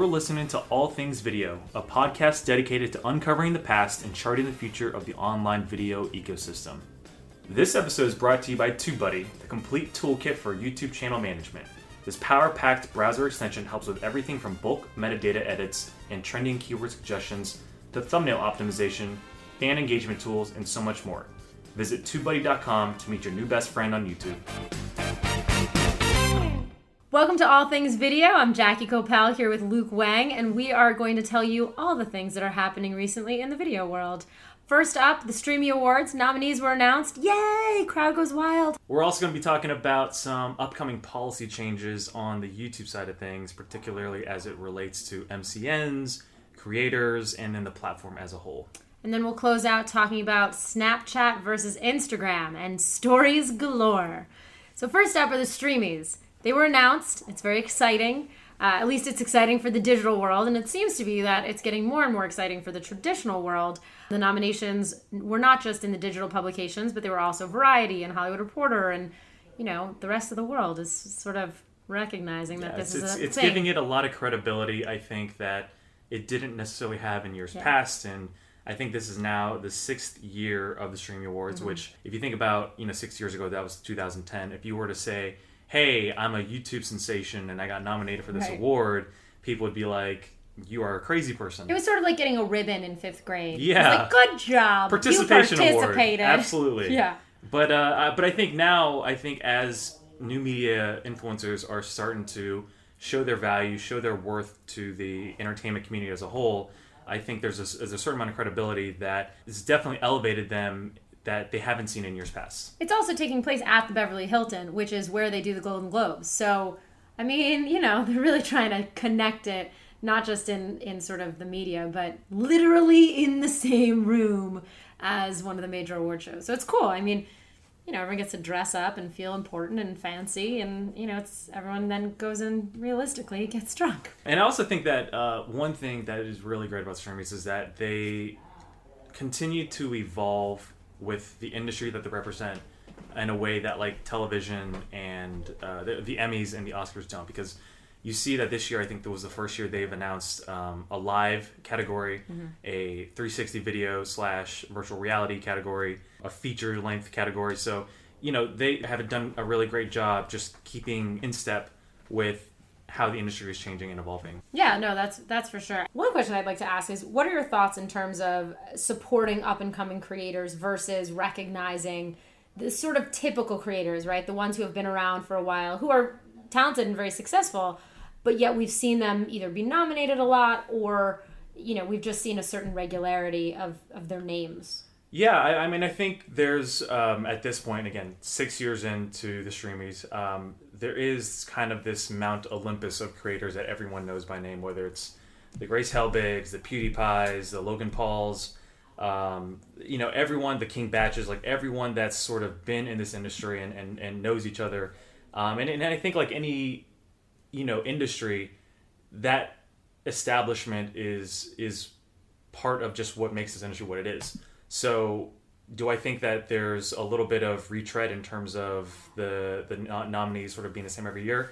You're listening to All Things Video, a podcast dedicated to uncovering the past and charting the future of the online video ecosystem. This episode is brought to you by TubeBuddy, the complete toolkit for YouTube channel management. This power packed browser extension helps with everything from bulk metadata edits and trending keyword suggestions to thumbnail optimization, fan engagement tools, and so much more. Visit TubeBuddy.com to meet your new best friend on YouTube. Welcome to All Things Video. I'm Jackie Copel here with Luke Wang, and we are going to tell you all the things that are happening recently in the video world. First up, the Streamy Awards nominees were announced. Yay! Crowd goes wild. We're also going to be talking about some upcoming policy changes on the YouTube side of things, particularly as it relates to MCNs, creators, and then the platform as a whole. And then we'll close out talking about Snapchat versus Instagram and stories galore. So, first up are the Streamies. They were announced. It's very exciting. Uh, at least it's exciting for the digital world, and it seems to be that it's getting more and more exciting for the traditional world. The nominations were not just in the digital publications, but they were also Variety and Hollywood Reporter, and you know the rest of the world is sort of recognizing that Yeah, this it's, is a it's thing. giving it a lot of credibility. I think that it didn't necessarily have in years Yeah. past, and I think this is now the sixth year of the Streamy Awards. Mm-hmm. Which, if you think about, you know, six years ago, that was 2010. If you were to say, "Hey, I'm a YouTube sensation and I got nominated for this Right. award," people would be like, "You are a crazy person." It was sort of like getting a ribbon in fifth grade. Yeah. Like, good job. participation you award. Absolutely. Yeah. But uh, uh, but I think now I think as new media influencers are starting to show their value, show their worth to the entertainment community as a whole, I think there's a, there's a certain amount of credibility that has definitely elevated them that they haven't seen in years past. It's also taking place at the Beverly Hilton, which is where they do the Golden Globes. So, I mean, you know, they're really trying to connect it, not just in, in sort of the media, but literally in the same room as one of the major award shows. So it's cool. I mean, you know, everyone gets to dress up and feel important and fancy, and, you know, it's everyone then goes in realistically gets drunk. And I also think that uh, one thing that is really great about streamers is that they continue to evolve with the industry that they represent in a way that like television and uh, the, the Emmys and the Oscars don't because you see that this year I think that was the first year they've announced um, a live category, a 360 video slash virtual reality category, a feature length category. So you know they have done a really great job just keeping in step with how the industry is changing and evolving. Yeah, no, that's that's for sure. One question I'd like to ask is what are your thoughts in terms of supporting up and coming creators versus recognizing the sort of typical creators, right? The ones who have been around for a while, who are talented and very successful, but yet we've seen them either be nominated a lot or you know, we've just seen a certain regularity of, of their names. Yeah, I, I mean, I think there's um, at this point again six years into the streamies, um, there is kind of this Mount Olympus of creators that everyone knows by name, whether it's the Grace Helbigs, the PewDiePies, the Logan Pauls, um, you know, everyone, the King Bachs, like everyone that's sort of been in this industry and, and, and knows each other. Um, and, and I think like any, you know, industry, that establishment is is part of just what makes this industry what it is. So, do I think that there's a little bit of retread in terms of the the nominees sort of being the same every year?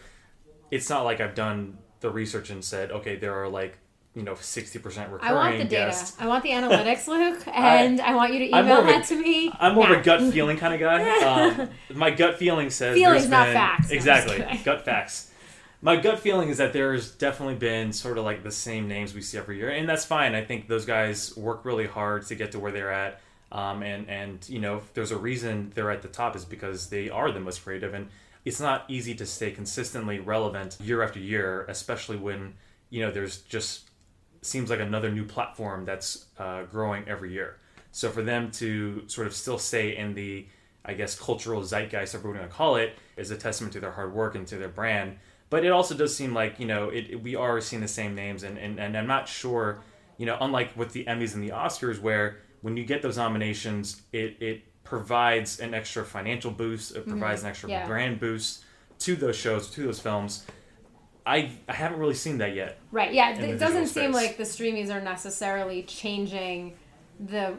It's not like I've done the research and said, okay, there are like you know sixty percent recurring I want the data. guests. I want the analytics, Luke, and I, want you to email of a- that to me. I'm more of a gut feeling kind of guy. Um, my gut feeling says Feelings, not been- facts. No, Exactly, kidding. gut facts. My gut feeling is that there's definitely been sort of like the same names we see every year, and that's fine. I think those guys work really hard to get to where they're at, um, and and you know, there's a reason they're at the top is because they are the most creative, and it's not easy to stay consistently relevant year after year, especially when you know there's just seems like another new platform that's uh, growing every year. So for them to sort of still stay in the, I guess, cultural zeitgeist, if we're going to call it, is a testament to their hard work and to their brand. But it also does seem like you know it, it- we are seeing the same names, and, and and I'm not sure, you know, unlike with the Emmys and the Oscars, where when you get those nominations, it it provides an extra financial boost, it mm-hmm. provides an extra Yeah. brand boost to those shows, to those films. I I haven't really seen that yet. Right. Yeah. It doesn't seem like the streamies are necessarily changing the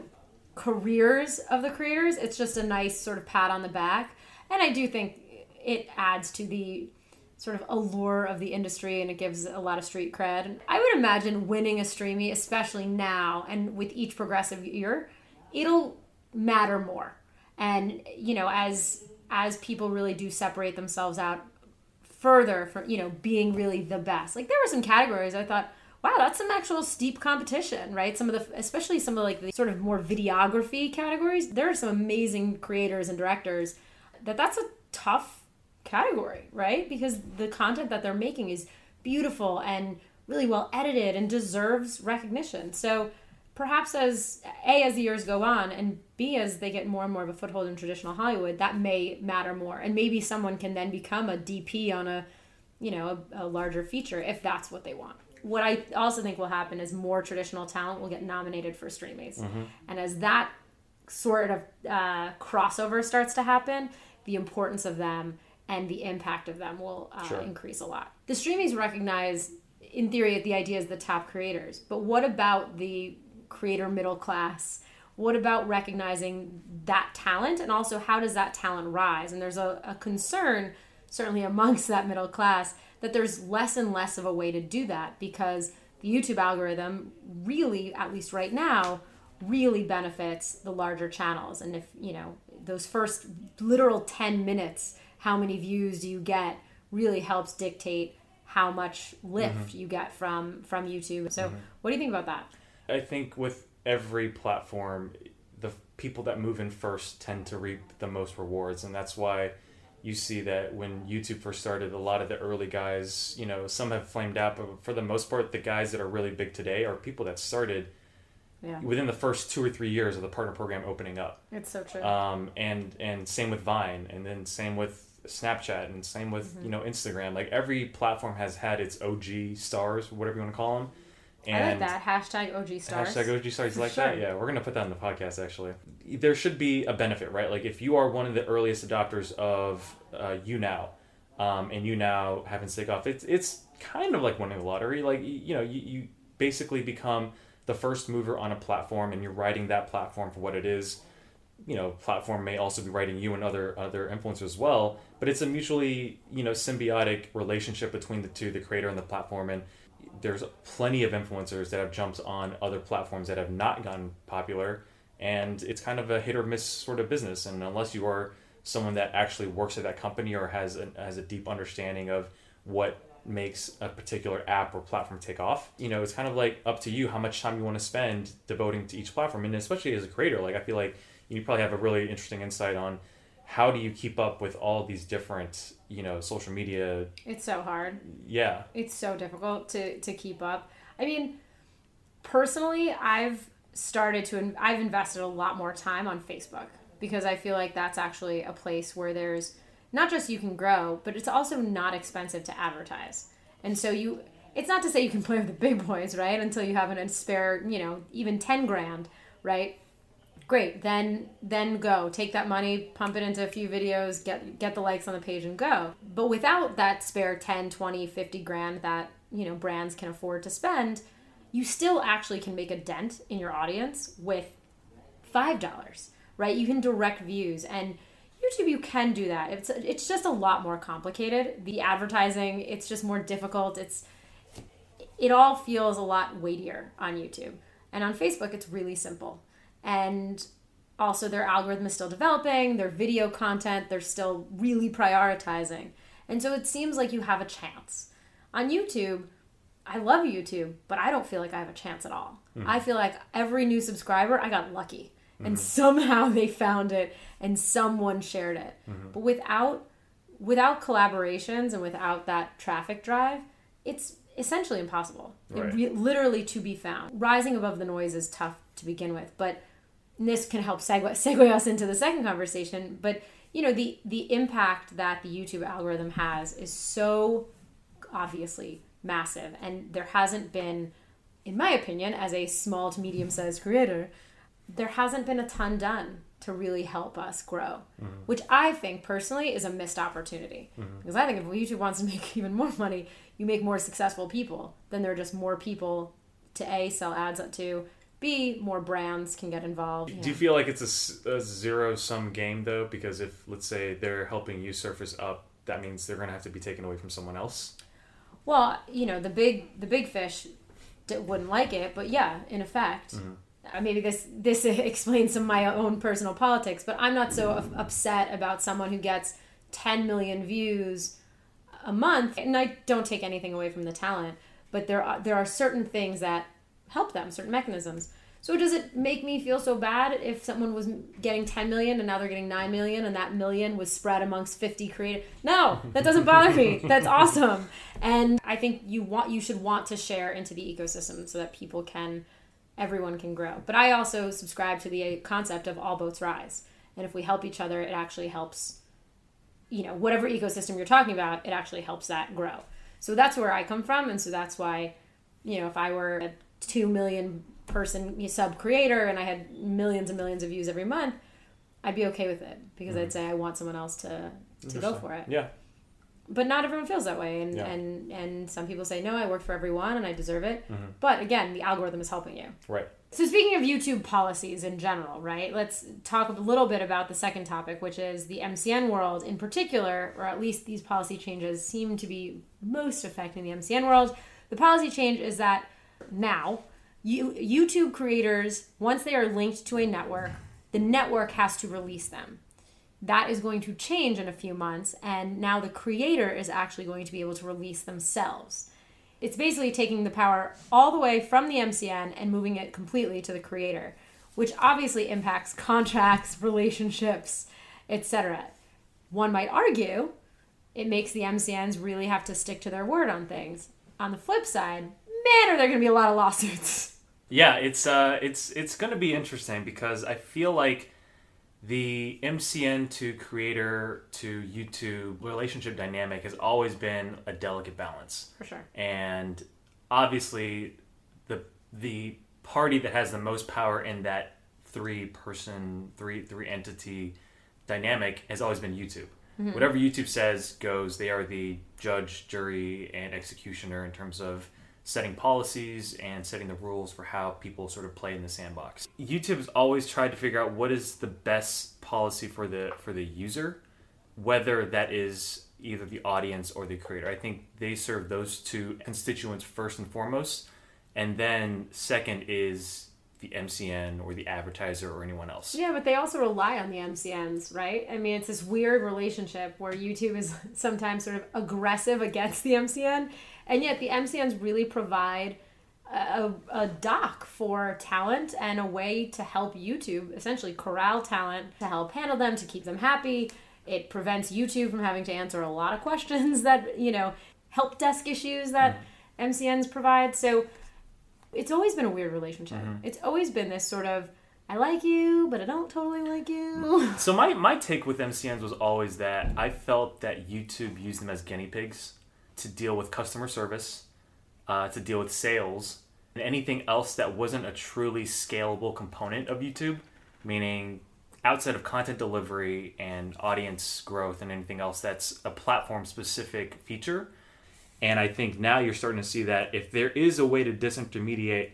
careers of the creators. It's just a nice sort of pat on the back, and I do think it adds to the sort of allure of the industry and it gives a lot of street cred. And I would imagine winning a streamy, especially now and with each progressive year, it'll matter more. And you know, as as people really do separate themselves out further from you know being really the best. Like there were some categories I thought, wow, that's some actual steep competition, right? Some of the especially some of like the sort of more videography categories. There are some amazing creators and directors that that's a tough category, right? Because the content that they're making is beautiful and really well edited and deserves recognition. So perhaps as a as the years go on and b as they get more and more of a foothold in traditional hollywood that may matter more and maybe someone can then become a dp on a you know a, a larger feature if that's what they want what i also think will happen is more traditional talent will get nominated for streamies mm-hmm. and as that sort of uh, crossover starts to happen the importance of them and the impact of them will uh, sure. increase a lot. The streamies recognize in theory the idea is the top creators but what about the creator middle class? What about recognizing that talent? And also how does that talent rise? And there's a, a, concern certainly amongst that middle class that there's less and less of a way to do that because the youtube algorithm really at least right now really benefits the larger channels. And if you know those first literal 10 minutes how many views do you get really helps dictate how much lift mm-hmm. you get from from youtube so mm-hmm. what do you think about that I think with every platform, the people that move in first tend to reap the most rewards, and that's why you see that when YouTube first started, a lot of the early guys, you know, some have flamed out, but for the most part, the guys that are really big today are people that started yeah. within the first two or three years of the partner program opening up. It's so true. Um, and and same with Vine, and then same with Snapchat, and same with mm-hmm. you know Instagram. Like every platform has had its OG stars, whatever you want to call them. And I like that hashtag OG stars. Hashtag OG stars like sure. that. Yeah, we're gonna put that in the podcast. Actually, there should be a benefit, right? Like if you are one of the earliest adopters of uh, YouNow, um, and YouNow happens to take off, it's it's kind of like winning the lottery. Like you know, you, you basically become the first mover on a platform, and you're riding that platform for what it is. You know, platform may also be writing you and other other influencers as well, but it's a mutually you know symbiotic relationship between the two, the creator and the platform, and there's plenty of influencers that have jumped on other platforms that have not gotten popular and it's kind of a hit or miss sort of business and unless you are someone that actually works at that company or has a, has a deep understanding of what makes a particular app or platform take off you know it's kind of like up to you how much time you want to spend devoting to each platform and especially as a creator like i feel like you probably have a really interesting insight on how do you keep up with all these different you know social media. It's so hard. Yeah. It's so difficult to to keep up. I mean personally i've started to i've invested a lot more time on facebook because i feel like that's actually a place where there's not just you can grow but it's also not expensive to advertise. And so you it's not to say you can play with the big boys right until you have an spare you know even 10 grand right great then then go. Take that money pump it into a few videos get get the likes on the page and go. But without that spare 10 20 50 grand that you know brands can afford to spend you still actually can make a dent in your audience with five dollars right? You can direct views and youtube you can do that. It's it's just a lot more complicated. The advertising it's just more difficult. It's it all feels a lot weightier on youtube. And on facebook it's really simple and also their algorithm is still developing their video content they're still really prioritizing and so it seems like you have a chance on youtube i love youtube but i don't feel like i have a chance at all mm-hmm. i feel like every new subscriber i got lucky mm-hmm. and somehow they found it and someone shared it mm-hmm. but without without collaborations and without that traffic drive it's essentially impossible right. re- literally to be found rising above the noise is tough to begin with but this can help segue, segue us into the second conversation but you know the the impact that the youtube algorithm has is so obviously massive and there hasn't been in my opinion as a small to medium sized creator there hasn't been a ton done to really help us grow mm-hmm. which i think personally is a missed opportunity mm-hmm. because i think if youtube wants to make even more money you make more successful people then there are just more people to a sell ads to B, more brands can get involved. Do you feel like it's a, a zero sum game though? Because if let's say they're helping you surface up that means they're going to have to be taken away from someone else. Well, you know, the big the big fish d- wouldn't like it, but yeah, in effect, uh, maybe this this explains some of my own personal politics. But I'm not so up- upset about someone who gets 10 million views a month, and I don't take anything away from the talent, but there are there are certain things that help them, certain mechanisms. So does it make me feel so bad if someone was getting 10 million and now they're getting 9 million and that million was spread amongst 50 creative? No, that doesn't bother me. That's awesome. And I think you want you should want to share into the ecosystem so that people can everyone can grow. But I also subscribe to the concept of all boats rise. And if we help each other, it actually helps you know, whatever ecosystem you're talking about, it actually helps that grow. So that's where I come from and so that's why you know, if I were a 2 million person sub creator and I had millions and millions of views every month, I'd be okay with it because I'd mm-hmm. say I want someone else to to go for it. Yeah. But not everyone feels that way, and Yeah. and and some people say no, I work for everyone and I deserve it. Mm-hmm. But again, the algorithm is helping you. Right. So speaking of YouTube policies in general, right? Let's talk a little bit about the second topic, which is the MCN world in particular, or at least these policy changes seem to be most affecting the MCN world. The policy change is that now you, YouTube creators, once they are linked to a network, the network has to release them. That is going to change in a few months, and now the creator is actually going to be able to release themselves. It's basically taking the power all the way from the MCN and moving it completely to the creator, which obviously impacts contracts, relationships, etc. One might argue it makes the MCNs really have to stick to their word on things. On the flip side, man, are there going to be a lot of lawsuits. Yeah, it's uh, it's it's going to be interesting because I feel like the MCN to creator to YouTube relationship dynamic has always been a delicate balance, For sure. and obviously, the the party that has the most power in that three person, three three entity dynamic has always been YouTube. Whatever YouTube says goes. They are the judge, jury, and executioner in terms of setting policies and setting the rules for how people sort of play in the sandbox. YouTube has always tried to figure out what is the best policy for the for the user, whether that is either the audience or the creator. I think they serve those two constituents first and foremost, and then second is the MCN or the advertiser or anyone else. Yeah, but they also rely on the MCNs, right? I mean, it's this weird relationship where YouTube is sometimes sort of aggressive against the MCN, and yet the MCNs really provide a, a dock for talent and a way to help YouTube essentially corral talent to help handle them, to keep them happy. It prevents YouTube from having to answer a lot of questions that, you know, help desk issues that mm. MCNs provide. So it's always been a weird relationship. It's always been this sort of I like you, but I don't totally like you. So my, my take with MCNs was always that I felt that YouTube used them as guinea pigs to deal with customer service, uh, to deal with sales, and anything else that wasn't a truly scalable component of YouTube, meaning outside of content delivery and audience growth and anything else that's a platform specific feature. And I think now you're starting to see that if there is a way to disintermediate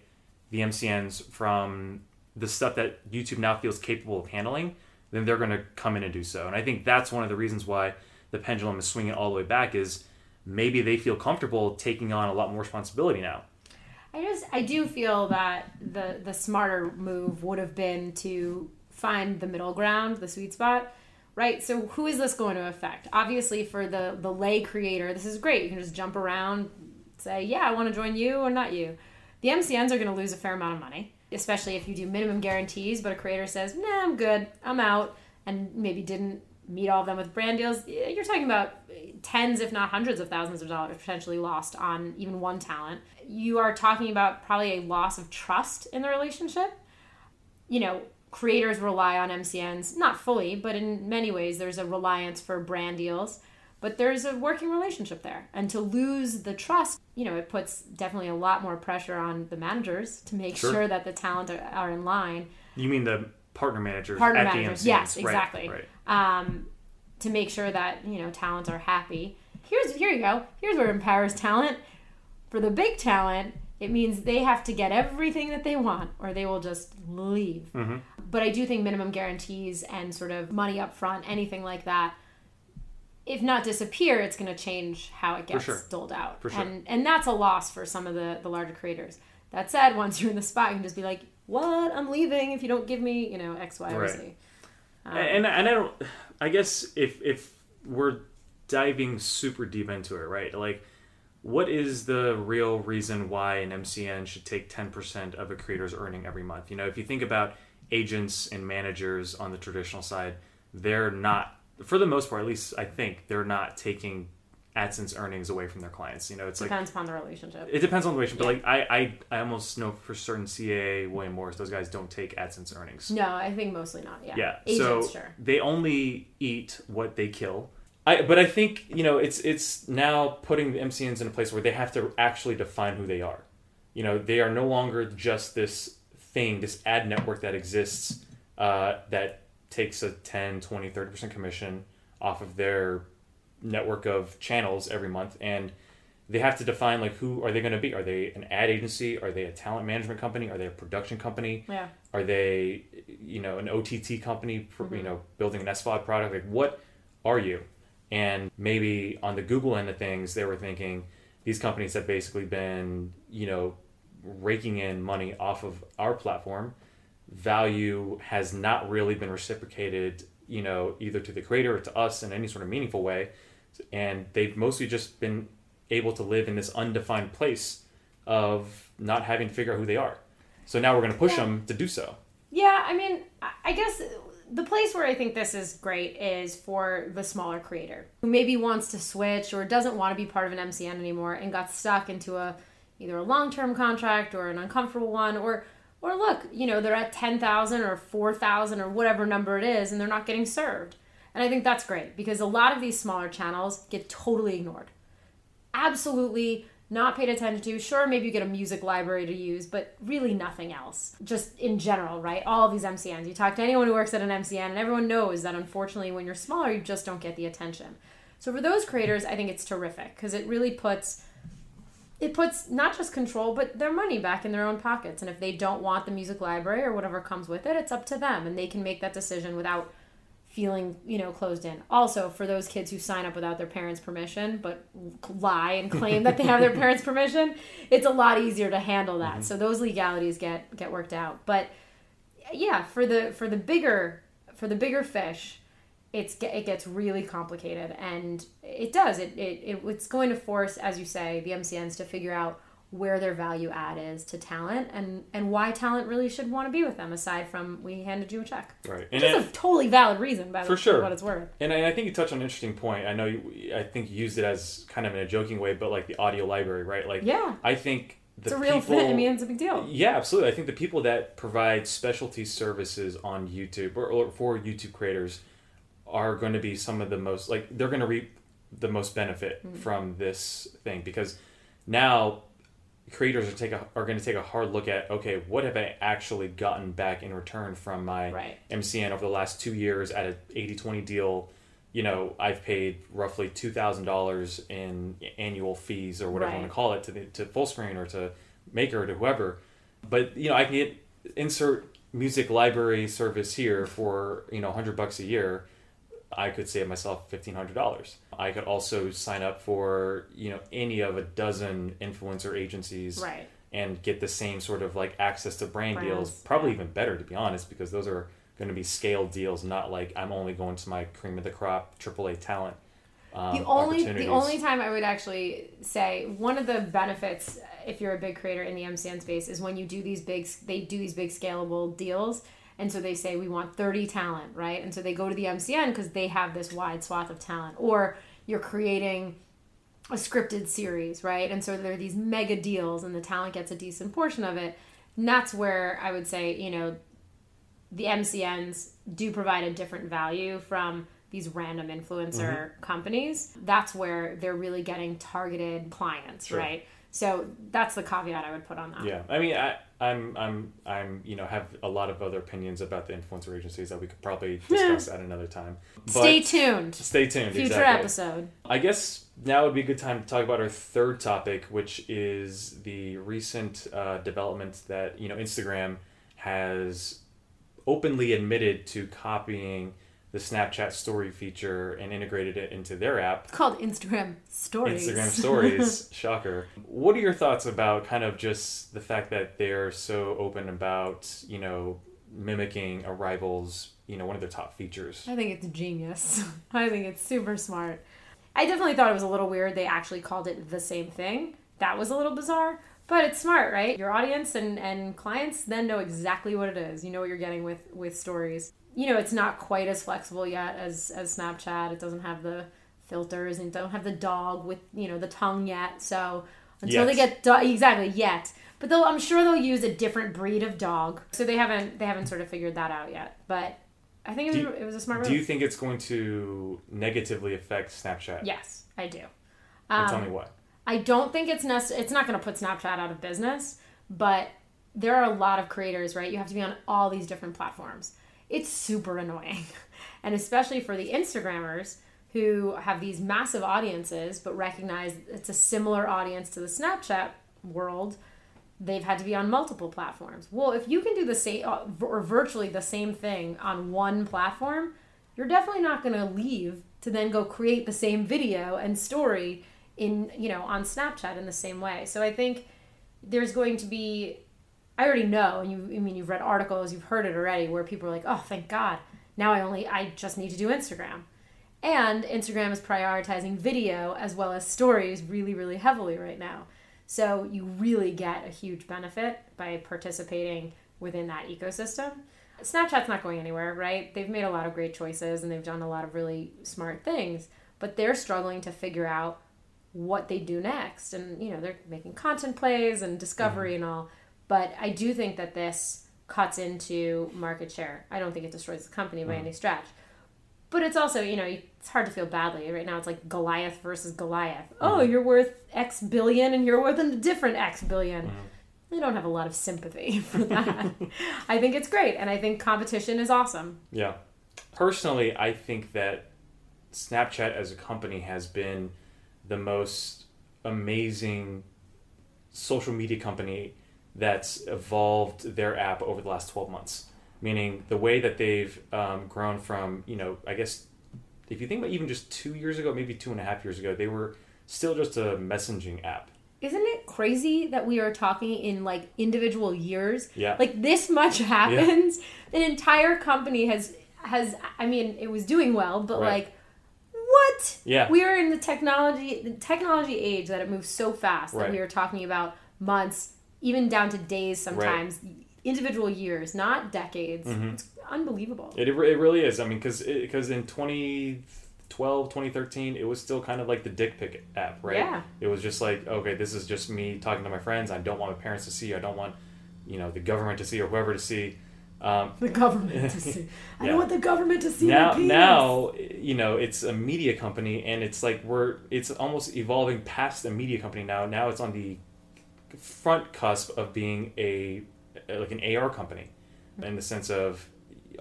the MCNs from the stuff that YouTube now feels capable of handling, then they're going to come in and do so. And I think that's one of the reasons why the pendulum is swinging all the way back is maybe they feel comfortable taking on a lot more responsibility now. I just I do feel that the the smarter move would have been to find the middle ground, the sweet spot. Right? So who is this going to affect? Obviously for the the lay creator, this is great. You can just jump around, say, "Yeah, I want to join you or not you." The MCNs are going to lose a fair amount of money, especially if you do minimum guarantees, but a creator says, "Nah, I'm good. I'm out." And maybe didn't meet all of them with brand deals. You're talking about tens, if not hundreds of thousands of dollars potentially lost on even one talent. You are talking about probably a loss of trust in the relationship. You know, creators rely on MCNs, not fully, but in many ways, there's a reliance for brand deals. But there's a working relationship there. And to lose the trust, you know, it puts definitely a lot more pressure on the managers to make Sure. sure that the talent are, are in line. You mean the partner managers Partner at managers, the MCNs? yes, Right, exactly. Right. um, to make sure that you know talents are happy. Here's here you go. Here's where it empowers talent. For the big talent, it means they have to get everything that they want, or they will just leave. But I do think minimum guarantees and sort of money up front, anything like that, if not disappear, it's going to change how it gets sure. doled out. Sure. And and that's a loss for some of the the larger creators. That said, once you're in the spot, you can just be like, "What? I'm leaving if you don't give me, you know, X, Y, or Z." Um, and and I don't. I guess if if we're diving super deep into it, right? Like, what is the real reason why an MCN should take ten percent of a creator's earning every month? You know, if you think about agents and managers on the traditional side, they're not, for the most part, at least I think, they're not taking AdSense earnings away from their clients. You know, it's like Depends upon the relationship. it depends on the relationship, but like I, I I almost know for certain CAA, William Morris, those guys don't take AdSense earnings. no, I think mostly not. Yeah. Yeah. Agents, so sure. they only eat what they kill. I, but I think you know it's it's now putting the MCNs in a place where they have to actually define who they are. You know, they are no longer just this thing, this ad network that exists uh, that takes a 10, 20, 30% commission off of their network of channels every month and they have to define like who are they going to be? Are they an ad agency? Are they a talent management company? Are they a production company? Yeah. are they you know an ott company for, you know building an svod product? Like what are you and maybe on the google end of things they were thinking these companies have basically been you know raking in money off of our platform. Value has not really been reciprocated you know either to the creator or to us in any sort of meaningful way. And they've mostly just been able to live in this undefined place of not having to figure out who they are. So now we're going to push Yeah. them to do so. Yeah, I mean, I- I guess the place where I think this is great is for the smaller creator who maybe wants to switch or doesn't want to be part of an MCN anymore and got stuck into a either a long-term contract or an uncomfortable one or or look, you know, they're at 10,000 or 4,000 or whatever number it is and they're not getting served. And I think that's great because a lot of these smaller channels get totally ignored absolutely not paid attention to. Sure, maybe you get a music library to use, but really nothing else. Just in general, right? All these MCNs. You talk to anyone who works at an MCN, and everyone knows that unfortunately, when you're smaller, you just don't get the attention. So for those creators, I think it's terrific because it really puts it puts not just control but their money back in their own pockets and if they don't want the music library or whatever comes with it it's up to them and they can make that decision without feeling you know closed in. Also for those kids who sign up without their parents permission but lie and claim that they have their parents permission it's a lot easier to handle that. Mm-hmm. So those legalities get get worked out. But yeah for the for the bigger for the bigger fish it's it gets really complicated. And it does. It, it, it it's going to force as you say the mcns to figure out where their value add is to talent and and why talent really should want to be with them aside from we handed you a check right which and is a totally valid reason by For the, sure. what it's worth And I, I think you touched on an interesting point. I know you, I think you used it as kind of in a joking way, but like the audio library, right? Like, yeah I think the it's a real people, thing i mean it's a big deal Yeah, absolutely. I think the people that provide specialty services on YouTube or, or for YouTube creators are going to be some of the most like they're going to reap the most benefit Mm-hmm. from this thing because now creators are take a, are going to take a hard look at okay, what have I actually gotten back in return from my Right. MCN over the last 2 years at a 80/20 deal? You know, I've paid roughly two thousand dollars in annual fees or whatever you want to call it to the, to Fullscreen or to Maker or to whoever. But you know, I can get insert music library service here for you know hundred bucks a year. I could save myself fifteen hundred dollars. I could also sign up for you know any of a dozen influencer agencies right and get the same sort of like access to brand Brands, deals. Probably even better to be honest, because those are going to be scaled deals, not like I'm only going to my cream of the crop AAA talent. Um, the only the only time I would actually say one of the benefits if you're a big creator in the MCN space is when you do these big they do these big scalable deals and so they say we want 30 talent right and so they go to the MCN because they have this wide swath of talent or you're creating a scripted series right and so there are these mega deals and the talent gets a decent portion of it and that's where I would say you know the MCNs do provide a different value from these random influencer Mm-hmm. companies. That's where they're really getting targeted clients, Sure. right? So that's the caveat I would put on that. Yeah, I mean, I, I'm, I'm, I'm, you know, have a lot of other opinions about the influencer agencies that we could probably discuss at another time. But Stay tuned. stay tuned. Future exactly. episode. I guess now would be a good time to talk about our third topic, which is the recent uh, development that you know Instagram has openly admitted to copying the Snapchat story feature and integrated it into their app. It's called Instagram Stories. Instagram stories. Shocker. What are your thoughts about kind of just the fact that they're so open about, you know, mimicking a rival's, you know, one of their top features? I think it's genius. I think it's super smart. I definitely thought it was a little weird they actually called it the same thing. That was a little bizarre, but it's smart, right? Your audience and, and clients then know exactly what it is. You know what you're getting with with stories. You know, it's not quite as flexible yet as as Snapchat. It doesn't have the filters and don't have the dog with, you know, the tongue yet. So until Yet. they get do- exactly yet. But they'll I'm sure they'll use a different breed of dog. So they haven't they haven't sort of figured that out yet. But I think it was, you- it was a smart move. Do you think it's going to negatively affect Snapchat? Yes, I do. And tell Um, me what. I don't think it's necess- It's not going to put Snapchat out of business, but there are a lot of creators, right? You have to be on all these different platforms. It's super annoying, and especially for the Instagrammers who have these massive audiences, but recognize it's a similar audience to the Snapchat world. They've had to be on multiple platforms. Well, if you can do the same uh, or virtually the same thing on one platform, you're definitely not going to leave to then go create the same video and story in you know on Snapchat in the same way. So I think there's going to be I already know and you I mean you've read articles, you've heard it already where people are like, "Oh, thank God. Now I only I just need to do Instagram." And Instagram is prioritizing video as well as stories really really heavily right now. So you really get a huge benefit by participating within that ecosystem. Snapchat's not going anywhere, right? They've made a lot of great choices and they've done a lot of really smart things, but they're struggling to figure out what they do next. And, you know, they're making content plays and discovery mm-hmm. and all. But I do think that this cuts into market share. I don't think it destroys the company by mm. any stretch. But it's also, you know, it's hard to feel badly. Right now it's like Goliath versus Goliath. Oh, mm. you're worth X billion and you're worth a different X 1000000000 I don't have a lot of sympathy for that. I think it's great, and I think competition is awesome. Yeah. Personally, I think that Snapchat as a company has been the most amazing social media company that's evolved their app over the last 12 months. Meaning the way that they've um, grown from, you know, I guess if you think about even just two years ago, maybe two and a half years ago, they were still just a messaging app. Isn't it crazy that we are talking in like individual years? Yeah. Like this much happens. An entire company has has I mean, it was doing well, but Right. like what? Yeah. We are in the technology the technology age that it moves so fast that we are talking about months, even down to days sometimes, individual years, not decades. Mm-hmm. It's unbelievable. It, it really is. I mean, because because in 2012, 2013, it was still kind of like the dick pic app, right? Yeah. It was just like, okay, this is just me talking to my friends. I don't want my parents to see. I don't want, you know, the government to see or whoever to see. Um, The government to see. I Yeah. don't want the government to see now, now, you know, it's a media company, and it's like we're it's almost evolving past a media company now. Now it's on the front cusp of being a like an AR company, in the sense of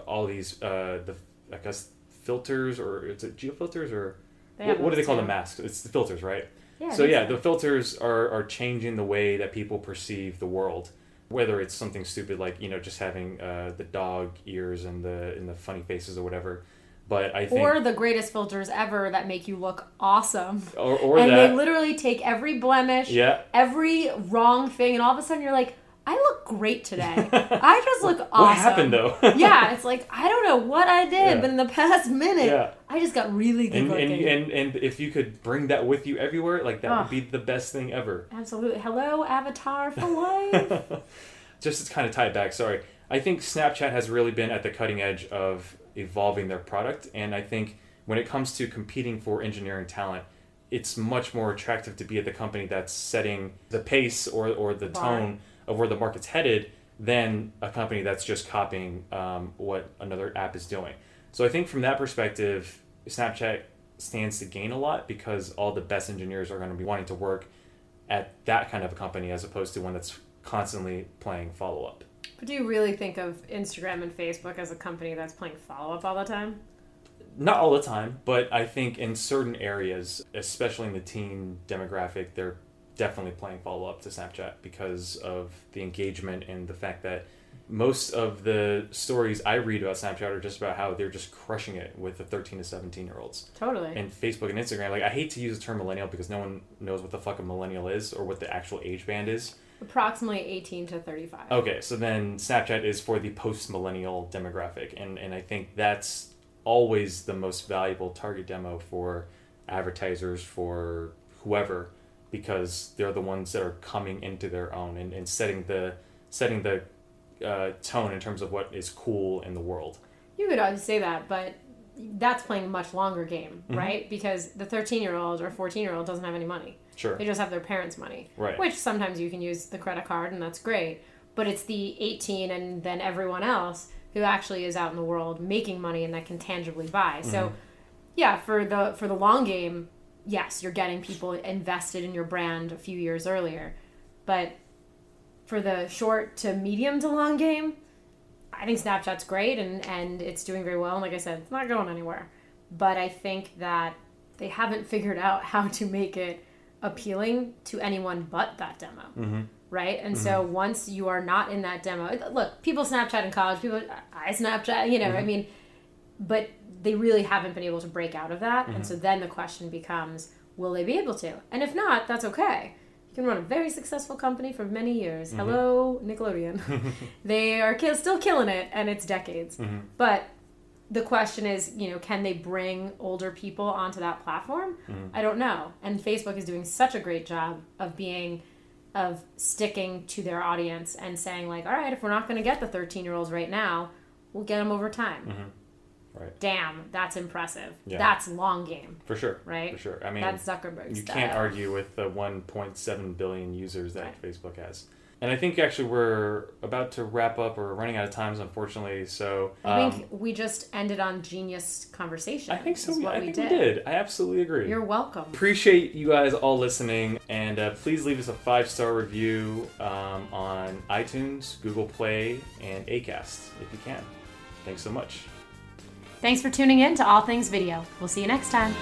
all these uh, the I guess filters or it's it geofilters or what, what do they call too. the masks? It's the filters, right? Yeah, so yeah, the filters are, are changing the way that people perceive the world. Whether it's something stupid like you know just having uh, the dog ears and the and the funny faces or whatever, but I think or the greatest filters ever that make you look awesome. or, or and that they literally take every blemish, yeah every wrong thing, and all of a sudden you're like, I look great today. I just look awesome. what happened though yeah, it's like I don't know what I did, Yeah. but in the past minute, Yeah. I just got really good and, looking. and and and if you could bring that with you everywhere like that Ugh. would be the best thing ever Absolutely. Hello, Avatar for life. just to kind of tie it back sorry i think snapchat has really been at the cutting edge of evolving their product and i think when it comes to competing for engineering talent it's much more attractive to be at the company that's setting the pace or, or the Bar. tone of where the market's headed than a company that's just copying um, what another app is doing so i think from that perspective snapchat stands to gain a lot because all the best engineers are going to be wanting to work at that kind of a company as opposed to one that's constantly playing follow up. But do you really think of Instagram and Facebook as a company that's playing follow up all the time? Not all the time, but I think in certain areas, especially in the teen demographic, they're definitely playing follow up to Snapchat because of the engagement and the fact that most of the stories I read about Snapchat are just about how they're just crushing it with the 13 to 17 year olds. Totally. And Facebook and Instagram, like I hate to use the term millennial because no one knows what the fuck a millennial is or what the actual age band is. Approximately 18 to 35. Okay, so then Snapchat is for the post millennial demographic, and and I think that's always the most valuable target demo for advertisers for whoever because they're the ones that are coming into their own and, and setting the setting the uh, tone in terms of what is cool in the world. You could always say that, but that's playing a much longer game, Mhm. right? Because the 13 year old or 14 year old doesn't have any money. Sure. They just have their parents' money. Right. Which sometimes you can use the credit card and that's great. But it's the 18 and then everyone else who actually is out in the world making money and that can tangibly buy. So Mm-hmm. yeah, for the for the long game, yes, you're getting people invested in your brand a few years earlier. But for the short to medium to long game, I think Snapchat's great and, and it's doing very well. And like I said, it's not going anywhere. But I think that they haven't figured out how to make it appealing to anyone but that demo. Mm-hmm. Right? And so mm-hmm. once you are not in that demo, look, people Snapchat in college, people, I Snapchat, you know, I mm-hmm. mean, but they really haven't been able to break out of that. And mm-hmm. so then the question becomes, will they be able to? And if not, that's okay. Can run a very successful company for many years. Mm-hmm. Hello, Nickelodeon. they are kill- still killing it, and it's decades. Mm-hmm. But the question is, you know, can they bring older people onto that platform? Mm-hmm. I don't know. And Facebook is doing such a great job of being of sticking to their audience and saying like, all right, if we're not going to get the 13 year olds right now, we'll get them over time. Right. Damn, that's impressive. Yeah. That's long game, For sure. right? For sure. I mean, that's Zuckerberg you can't argue with the 1.7 billion users that Facebook has. And I think actually we're about to wrap up. We're running out of times, unfortunately. So I um, think we just ended on genius conversation. I think so. I we think did. we did. I absolutely agree. You're welcome. Appreciate you guys all listening, and uh, please leave us a five star review um, on iTunes, Google Play, and Acast if you can. Thanks so much. Thanks for tuning in to All Things Video. We'll see you next time.